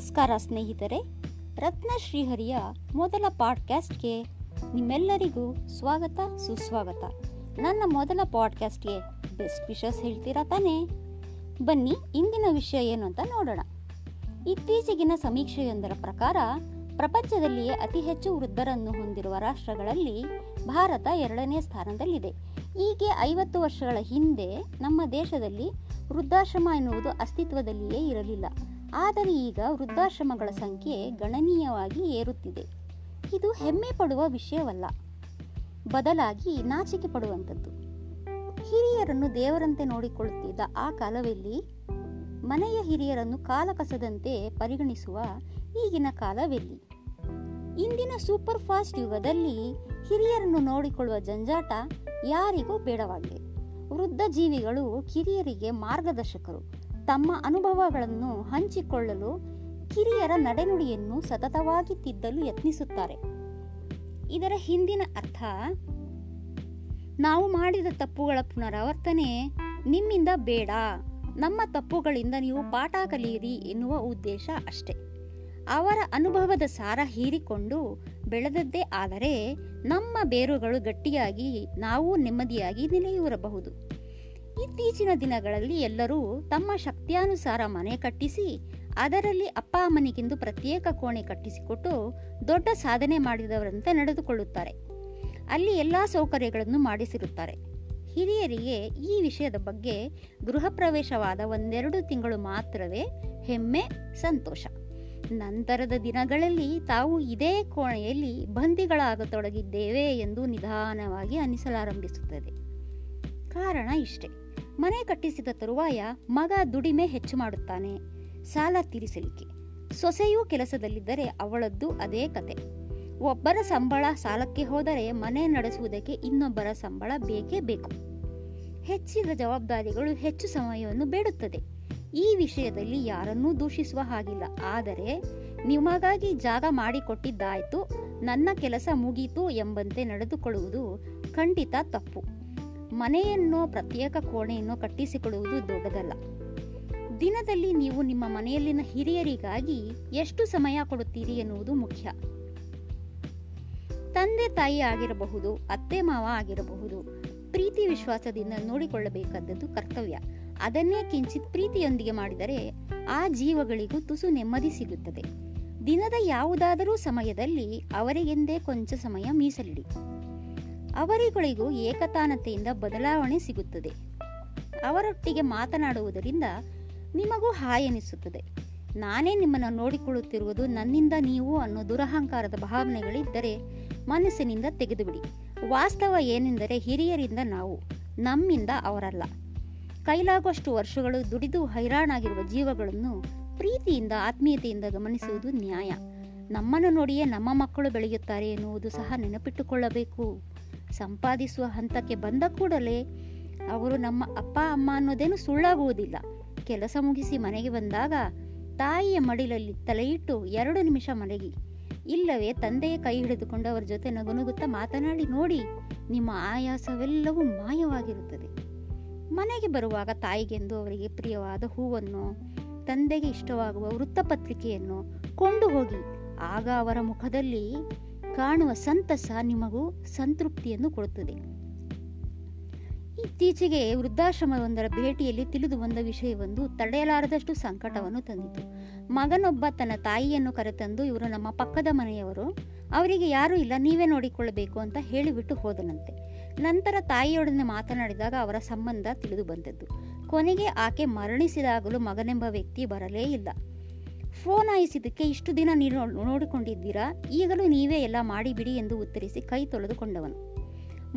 ನಮಸ್ಕಾರ ಸ್ನೇಹಿತರೆ, ರತ್ನ ಶ್ರೀಹರಿಯ ಮೊದಲ ಪಾಡ್ಕ್ಯಾಸ್ಟ್ಗೆ ನಿಮ್ಮೆಲ್ಲರಿಗೂ ಸ್ವಾಗತ, ಸುಸ್ವಾಗತ. ನನ್ನ ಮೊದಲ ಪಾಡ್ಕ್ಯಾಸ್ಟ್ಗೆ ಬೆಸ್ಟ್ ವಿಷಸ್ ಹೇಳ್ತೀರಾ ತಾನೇ? ಬನ್ನಿ, ಇಂದಿನ ವಿಷಯ ಏನು ಅಂತ ನೋಡೋಣ. ಇತ್ತೀಚೆಗಿನ ಸಮೀಕ್ಷೆಯೊಂದರ ಪ್ರಕಾರ, ಪ್ರಪಂಚದಲ್ಲಿಯೇ ಅತಿ ಹೆಚ್ಚು ವೃದ್ಧರನ್ನು ಹೊಂದಿರುವ ರಾಷ್ಟ್ರಗಳಲ್ಲಿ ಭಾರತ ಎರಡನೇ ಸ್ಥಾನದಲ್ಲಿದೆ. ಹೀಗೆ ಐವತ್ತು ವರ್ಷಗಳ ಹಿಂದೆ ನಮ್ಮ ದೇಶದಲ್ಲಿ ವೃದ್ಧಾಶ್ರಮ ಎನ್ನುವುದು ಅಸ್ತಿತ್ವದಲ್ಲಿಯೇ ಇರಲಿಲ್ಲ. ಆದರೆ ಈಗ ವೃದ್ಧಾಶ್ರಮಗಳ ಸಂಖ್ಯೆ ಗಣನೀಯವಾಗಿ ಏರುತ್ತಿದೆ. ಇದು ಹೆಮ್ಮೆ ಪಡುವ ವಿಷಯವಲ್ಲ. ಬದಲಾಗಿ ನಾಚಿಕೆ ಪಡುವಂಥದ್ದು. ಹಿರಿಯರನ್ನು ದೇವರಂತೆ ನೋಡಿಕೊಳ್ಳುತ್ತಿದ್ದ ಆ ಕಾಲದಲ್ಲಿ ಮನೆಯ ಹಿರಿಯರನ್ನು ಕಾಲ ಕಸದಂತೆ ಪರಿಗಣಿಸುವ ಈಗಿನ ಕಾಲವೆಲ್ಲಿ? ಇಂದಿನ ಸೂಪರ್ ಫಾಸ್ಟ್ ಯುಗದಲ್ಲಿ ಹಿರಿಯರನ್ನು ನೋಡಿಕೊಳ್ಳುವ ಜಂಜಾಟ ಯಾರಿಗೂ ಬೇಡವಾಗಿದೆ. ವೃದ್ಧ ಜೀವಿಗಳು ಕಿರಿಯರಿಗೆ ಮಾರ್ಗದರ್ಶಕರು. ತಮ್ಮ ಅನುಭವಗಳನ್ನು ಹಂಚಿಕೊಳ್ಳಲು ಕಿರಿಯರ ನಡೆನುಡಿಯನ್ನು ಸತತವಾಗಿ ತಿದ್ದಲು ಯತ್ನಿಸುತ್ತಾರೆ. ಇದರ ಹಿಂದಿನ ಅರ್ಥ, ನಾವು ಮಾಡಿದ ತಪ್ಪುಗಳ ಪುನರಾವರ್ತನೆ ನಿಮ್ಮಿಂದ ಬೇಡ, ನಮ್ಮ ತಪ್ಪುಗಳಿಂದ ನೀವು ಪಾಠ ಕಲಿಯಿರಿ ಎನ್ನುವ ಉದ್ದೇಶ ಅಷ್ಟೆ. ಅವರ ಅನುಭವದ ಸಾರ ಹೀರಿಕೊಂಡು ಬೆಳೆದದ್ದೇ ಆದರೆ ನಮ್ಮ ಬೇರುಗಳು ಗಟ್ಟಿಯಾಗಿ ನಾವು ನೆಮ್ಮದಿಯಾಗಿ ನಿಲೆಯೂರಬಹುದು. ಇತ್ತೀಚಿನ ದಿನಗಳಲ್ಲಿ ಎಲ್ಲರೂ ತಮ್ಮ ಶಕ್ತಿಯಾನುಸಾರ ಮನೆ ಕಟ್ಟಿಸಿ, ಅದರಲ್ಲಿ ಅಪ್ಪ ಅಮ್ಮನಿಗೆಂದು ಪ್ರತ್ಯೇಕ ಕೋಣೆ ಕಟ್ಟಿಸಿಕೊಟ್ಟು ದೊಡ್ಡ ಸಾಧನೆ ಮಾಡಿದವರಂತೆ ನಡೆದುಕೊಳ್ಳುತ್ತಾರೆ. ಅಲ್ಲಿ ಎಲ್ಲ ಸೌಕರ್ಯಗಳನ್ನು ಮಾಡಿಸಿರುತ್ತಾರೆ. ಹಿರಿಯರಿಗೆ ಈ ವಿಷಯದ ಬಗ್ಗೆ ಗೃಹ ಪ್ರವೇಶವಾದ ಒಂದೆರಡು ತಿಂಗಳು ಮಾತ್ರವೇ ಹೆಮ್ಮೆ, ಸಂತೋಷ. ನಂತರದ ದಿನಗಳಲ್ಲಿ ತಾವು ಇದೇ ಕೋಣೆಯಲ್ಲಿ ಬಂದಿಗಳಾಗತೊಡಗಿದ್ದೇವೆ ಎಂದು ನಿಧಾನವಾಗಿ ಅನಿಸಲಾರಂಭಿಸುತ್ತದೆ. ಕಾರಣ ಇಷ್ಟೇ. ಮನೆ ಕಟ್ಟಿಸಿದ ತರುವಾಯ ಮಗ ದುಡಿಮೆ ಹೆಚ್ಚು ಮಾಡುತ್ತಾನೆ. ಸಾಲ ತೀರಿಸಲಿಕ್ಕೆ. ಸೊಸೆಯೂ ಕೆಲಸದಲ್ಲಿದ್ದರೆ ಅವಳದ್ದು ಅದೇ ಕತೆ. ಒಬ್ಬರ ಸಂಬಳ ಸಾಲಕ್ಕೆ ಹೋದರೆ ಮನೆ ನಡೆಸುವುದಕ್ಕೆ ಇನ್ನೊಬ್ಬರ ಸಂಬಳ ಬೇಕೇ ಬೇಕು. ಹೆಚ್ಚಿದ ಜವಾಬ್ದಾರಿಗಳು ಹೆಚ್ಚು ಸಮಯವನ್ನು ಬೇಡುತ್ತದೆ. ಈ ವಿಷಯದಲ್ಲಿ ಯಾರನ್ನೂ ದೂಷಿಸುವ ಹಾಗಿಲ್ಲ. ಆದರೆ ನಿಮಗಾಗಿ ಜಾಗ ಮಾಡಿಕೊಟ್ಟಿದ್ದಾಯಿತು. ನನ್ನ ಕೆಲಸ ಮುಗೀತು ಎಂಬಂತೆ ನಡೆದುಕೊಳ್ಳುವುದು ಖಂಡಿತ ತಪ್ಪು. ಮನೆಯನ್ನೋ ಪ್ರತ್ಯೇಕ ಕೋಣೆಯನ್ನು ಕಟ್ಟಿಸಿಕೊಳ್ಳುವುದು ದೊಡ್ಡದಲ್ಲ. ದಿನದಲ್ಲಿ ನೀವು ನಿಮ್ಮ ಮನೆಯಲ್ಲಿನ ಹಿರಿಯರಿಗಾಗಿ ಎಷ್ಟು ಸಮಯ ಕೊಡುತ್ತೀರಿ ಎನ್ನುವುದು ಮುಖ್ಯ. ತಂದೆ ತಾಯಿ ಆಗಿರಬಹುದು, ಅತ್ತೆ ಮಾವ ಆಗಿರಬಹುದು, ಪ್ರೀತಿ ವಿಶ್ವಾಸದಿಂದ ನೋಡಿಕೊಳ್ಳಬೇಕಾದದ್ದು ಕರ್ತವ್ಯ. ಅದನ್ನೇ ಕಿಂಚಿತ್ ಪ್ರೀತಿಯೊಂದಿಗೆ ಮಾಡಿದರೆ ಆ ಜೀವಗಳಿಗೂ ತುಸು ನೆಮ್ಮದಿ ಸಿಗುತ್ತದೆ. ದಿನದ ಯಾವುದಾದರೂ ಸಮಯದಲ್ಲಿ ಅವರಿಗೆಂದೇ ಕೊಂಚ ಸಮಯ ಮೀಸಲಿಡಿ. ಅವರಿಗಳಿಗೂ ಏಕತಾನತೆಯಿಂದ ಬದಲಾವಣೆ ಸಿಗುತ್ತದೆ. ಅವರೊಟ್ಟಿಗೆ ಮಾತನಾಡುವುದರಿಂದ ನಿಮಗೂ ಹಾಯ್ ಎನಿಸುತ್ತದೆ. ನಾನೇ ನಿಮ್ಮನ್ನು ನೋಡಿಕೊಳ್ಳುತ್ತಿರುವುದು ನನ್ನಿಂದ ನೀವು ಅನ್ನೋ ದುರಹಂಕಾರದ ಭಾವನೆಗಳಿದ್ದರೆ ಮನಸ್ಸಿನಿಂದ ತೆಗೆದುಬಿಡಿ. ವಾಸ್ತವ ಏನೆಂದರೆ ಹಿರಿಯರಿಂದ ನಾವು, ನಮ್ಮಿಂದ ಅವರಲ್ಲ. ಕೈಲಾಗುವಷ್ಟು ವರ್ಷಗಳು ದುಡಿದು ಹೈರಾಣಾಗಿರುವ ಜೀವಗಳನ್ನು ಪ್ರೀತಿಯಿಂದ, ಆತ್ಮೀಯತೆಯಿಂದ ಗಮನಿಸುವುದು ನ್ಯಾಯ. ನಮ್ಮನ್ನು ನೋಡಿಯೇ ನಮ್ಮ ಮಕ್ಕಳು ಬೆಳೆಯುತ್ತಾರೆ ಎನ್ನುವುದು ಸಹ ನೆನಪಿಟ್ಟುಕೊಳ್ಳಬೇಕು. ಸಂಪಾದಿಸುವ ಹಂತಕ್ಕೆ ಬಂದ ಕೂಡಲೇ ಅವರು ನಮ್ಮ ಅಪ್ಪ, ಅಮ್ಮ ಅನ್ನೋದೇನು ಸುಳ್ಳಾಗುವುದಿಲ್ಲ. ಕೆಲಸ ಮುಗಿಸಿ ಮನೆಗೆ ಬಂದಾಗ ತಾಯಿಯ ಮಡಿಲಲ್ಲಿ ತಲೆಯಿಟ್ಟು ಎರಡು ನಿಮಿಷ ಮಲಗಿ. ಇಲ್ಲವೇ ತಂದೆಯ ಕೈ ಹಿಡಿದುಕೊಂಡು ಅವರ ಜೊತೆ ನಗುನಗುತ್ತಾ ಮಾತನಾಡಿ, ನೋಡಿ, ನಿಮ್ಮ ಆಯಾಸವೆಲ್ಲವೂ ಮಾಯವಾಗಿರುತ್ತದೆ. ಮನೆಗೆ ಬರುವಾಗ ತಾಯಿಗೆಂದು ಅವರಿಗೆ ಪ್ರಿಯವಾದ ಹೂವನ್ನು, ತಂದೆಗೆ ಇಷ್ಟವಾಗುವ ವೃತ್ತಪತ್ರಿಕೆಯನ್ನು ಕೊಂಡು ಹೋಗಿ ಆಗ ಅವರ ಮುಖದಲ್ಲಿ ಕಾಣುವ ಸಂತಸ ನಿಮಗೂ ಸಂತೃಪ್ತಿಯನ್ನು ಕೊಡುತ್ತದೆ. ಇತ್ತೀಚೆಗೆ ವೃದ್ಧಾಶ್ರಮವೊಂದರ ಭೇಟಿಯಲ್ಲಿ ತಿಳಿದು ಬಂದ ವಿಷಯವೊಂದು ತಡೆಯಲಾರದಷ್ಟು ಸಂಕಟವನ್ನು ತಂದಿತು. ಮಗನೊಬ್ಬ ತನ್ನ ತಾಯಿಯನ್ನು ಕರೆತಂದು ಇವರು ನಮ್ಮ ಪಕ್ಕದ ಮನೆಯವರು, ಅವರಿಗೆ ಯಾರೂ ಇಲ್ಲ, ನೀವೇ ನೋಡಿಕೊಳ್ಳಬೇಕು ಅಂತ ಹೇಳಿಬಿಟ್ಟು ಹೋದನಂತೆ. ನಂತರ ತಾಯಿಯೊಡನೆ ಮಾತನಾಡಿದಾಗ ಅವರ ಸಂಬಂಧ ತಿಳಿದು ಬಂದದ್ದು. ಕೊನೆಗೆ ಆಕೆ ಮರಣಿಸಿದಾಗಲೂ ಮಗನೆಂಬ ವ್ಯಕ್ತಿ ಬರಲೇ ಇಲ್ಲ. ಫೋನ್ ಆಯಿಸಿದ್ದಕ್ಕೆ ಇಷ್ಟು ದಿನ ನೀವು ನೋಡಿಕೊಂಡಿದ್ದೀರಾ? ಈಗಲೂ ನೀವೇ ಎಲ್ಲ ಮಾಡಿಬಿಡಿ ಎಂದು ಉತ್ತರಿಸಿ ಕೈ ತೊಳೆದುಕೊಂಡವನು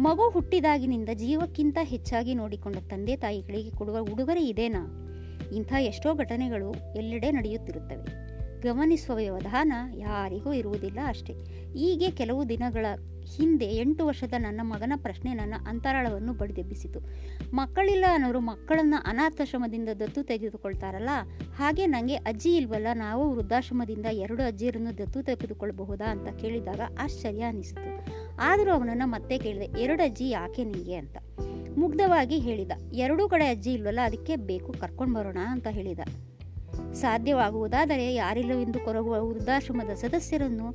ಮಗು ಹುಟ್ಟಿದಾಗಿನಿಂದ ಜೀವಕ್ಕಿಂತ ಹೆಚ್ಚಾಗಿ ನೋಡಿಕೊಂಡ ತಂದೆ ತಾಯಿಗಳಿಗೆ ಕೊಡುವ ಉಡುಗೊರೆ ಇದೇನಾ? ಇಂಥ ಎಷ್ಟೋ ಘಟನೆಗಳು ಎಲ್ಲೆಡೆ ನಡೆಯುತ್ತಿರುತ್ತವೆ. ಗಮನಿಸುವ ವ್ಯವಧಾನ ಯಾರಿಗೂ ಇರುವುದಿಲ್ಲ ಅಷ್ಟೇ. ಹೀಗೆ ಕೆಲವು ದಿನಗಳ ಹಿಂದೆ ಎಂಟು ವರ್ಷದ ನನ್ನ ಮಗನ ಪ್ರಶ್ನೆ ನನ್ನ ಅಂತರಾಳವನ್ನು ಬಡಿದೆಬ್ಬಿಸಿತು. ಮಕ್ಕಳಿಲ್ಲ ಅನ್ನೋರು ಮಕ್ಕಳನ್ನ ಅನಾಥಾಶ್ರಮದಿಂದ ದತ್ತು ತೆಗೆದುಕೊಳ್ತಾರಲ್ಲ? ಹಾಗೆ ನನಗೆ ಅಜ್ಜಿ ಇಲ್ವಲ್ಲ? ನಾವು ವೃದ್ಧಾಶ್ರಮದಿಂದ ಎರಡು ಅಜ್ಜಿಯರನ್ನು ದತ್ತು ತೆಗೆದುಕೊಳ್ಳಬಹುದಾ ಅಂತ ಕೇಳಿದಾಗ ಆಶ್ಚರ್ಯ ಅನಿಸಿತು. ಆದರೂ ಅವನನ್ನು ಮತ್ತೆ ಕೇಳಿದೆ, ಎರಡು ಅಜ್ಜಿ ಯಾಕೆ ನಿಮಗೆ ಅಂತ. ಮುಗ್ಧವಾಗಿ ಹೇಳಿದ, ಎರಡೂ ಕಡೆ ಅಜ್ಜಿ ಇಲ್ವಲ್ಲ? ಅದಕ್ಕೆ ಬೇಕು ಕರ್ಕೊಂಡು ಬರೋಣ? ಅಂತ ಹೇಳಿದ. ಸಾಧ್ಯವಾಗುವುದಾದರೆ ಯಾರಿಲ್ಲವೆಂದು ಕೊರಗುವ ವೃದ್ಧಾಶ್ರಮದ ಸದಸ್ಯರನ್ನು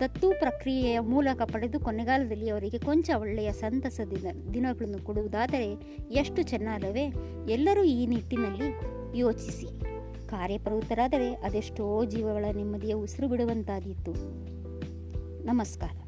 ದತ್ತು ಪ್ರಕ್ರಿಯೆಯ ಮೂಲಕ ಪಡೆದು ಕೊನೆಗಾಲದಲ್ಲಿ ಅವರಿಗೆ ಕೊಂಚ ಒಳ್ಳೆಯ ಸಂತಸ ದಿನ, ದಿನಗಳನ್ನು ಕೊಡುವುದಾದರೆ ಎಷ್ಟು ಚೆನ್ನಾಗವೇ? ಎಲ್ಲರೂ ಈ ನಿಟ್ಟಿನಲ್ಲಿ ಯೋಚಿಸಿ. ಕಾರ್ಯಪ್ರವೃತ್ತರಾದರೆ ಅದೆಷ್ಟೋ ಜೀವಗಳ ನೆಮ್ಮದಿಯ ಉಸಿರು ಬಿಡುವಂತಾದೀತು. ನಮಸ್ಕಾರ.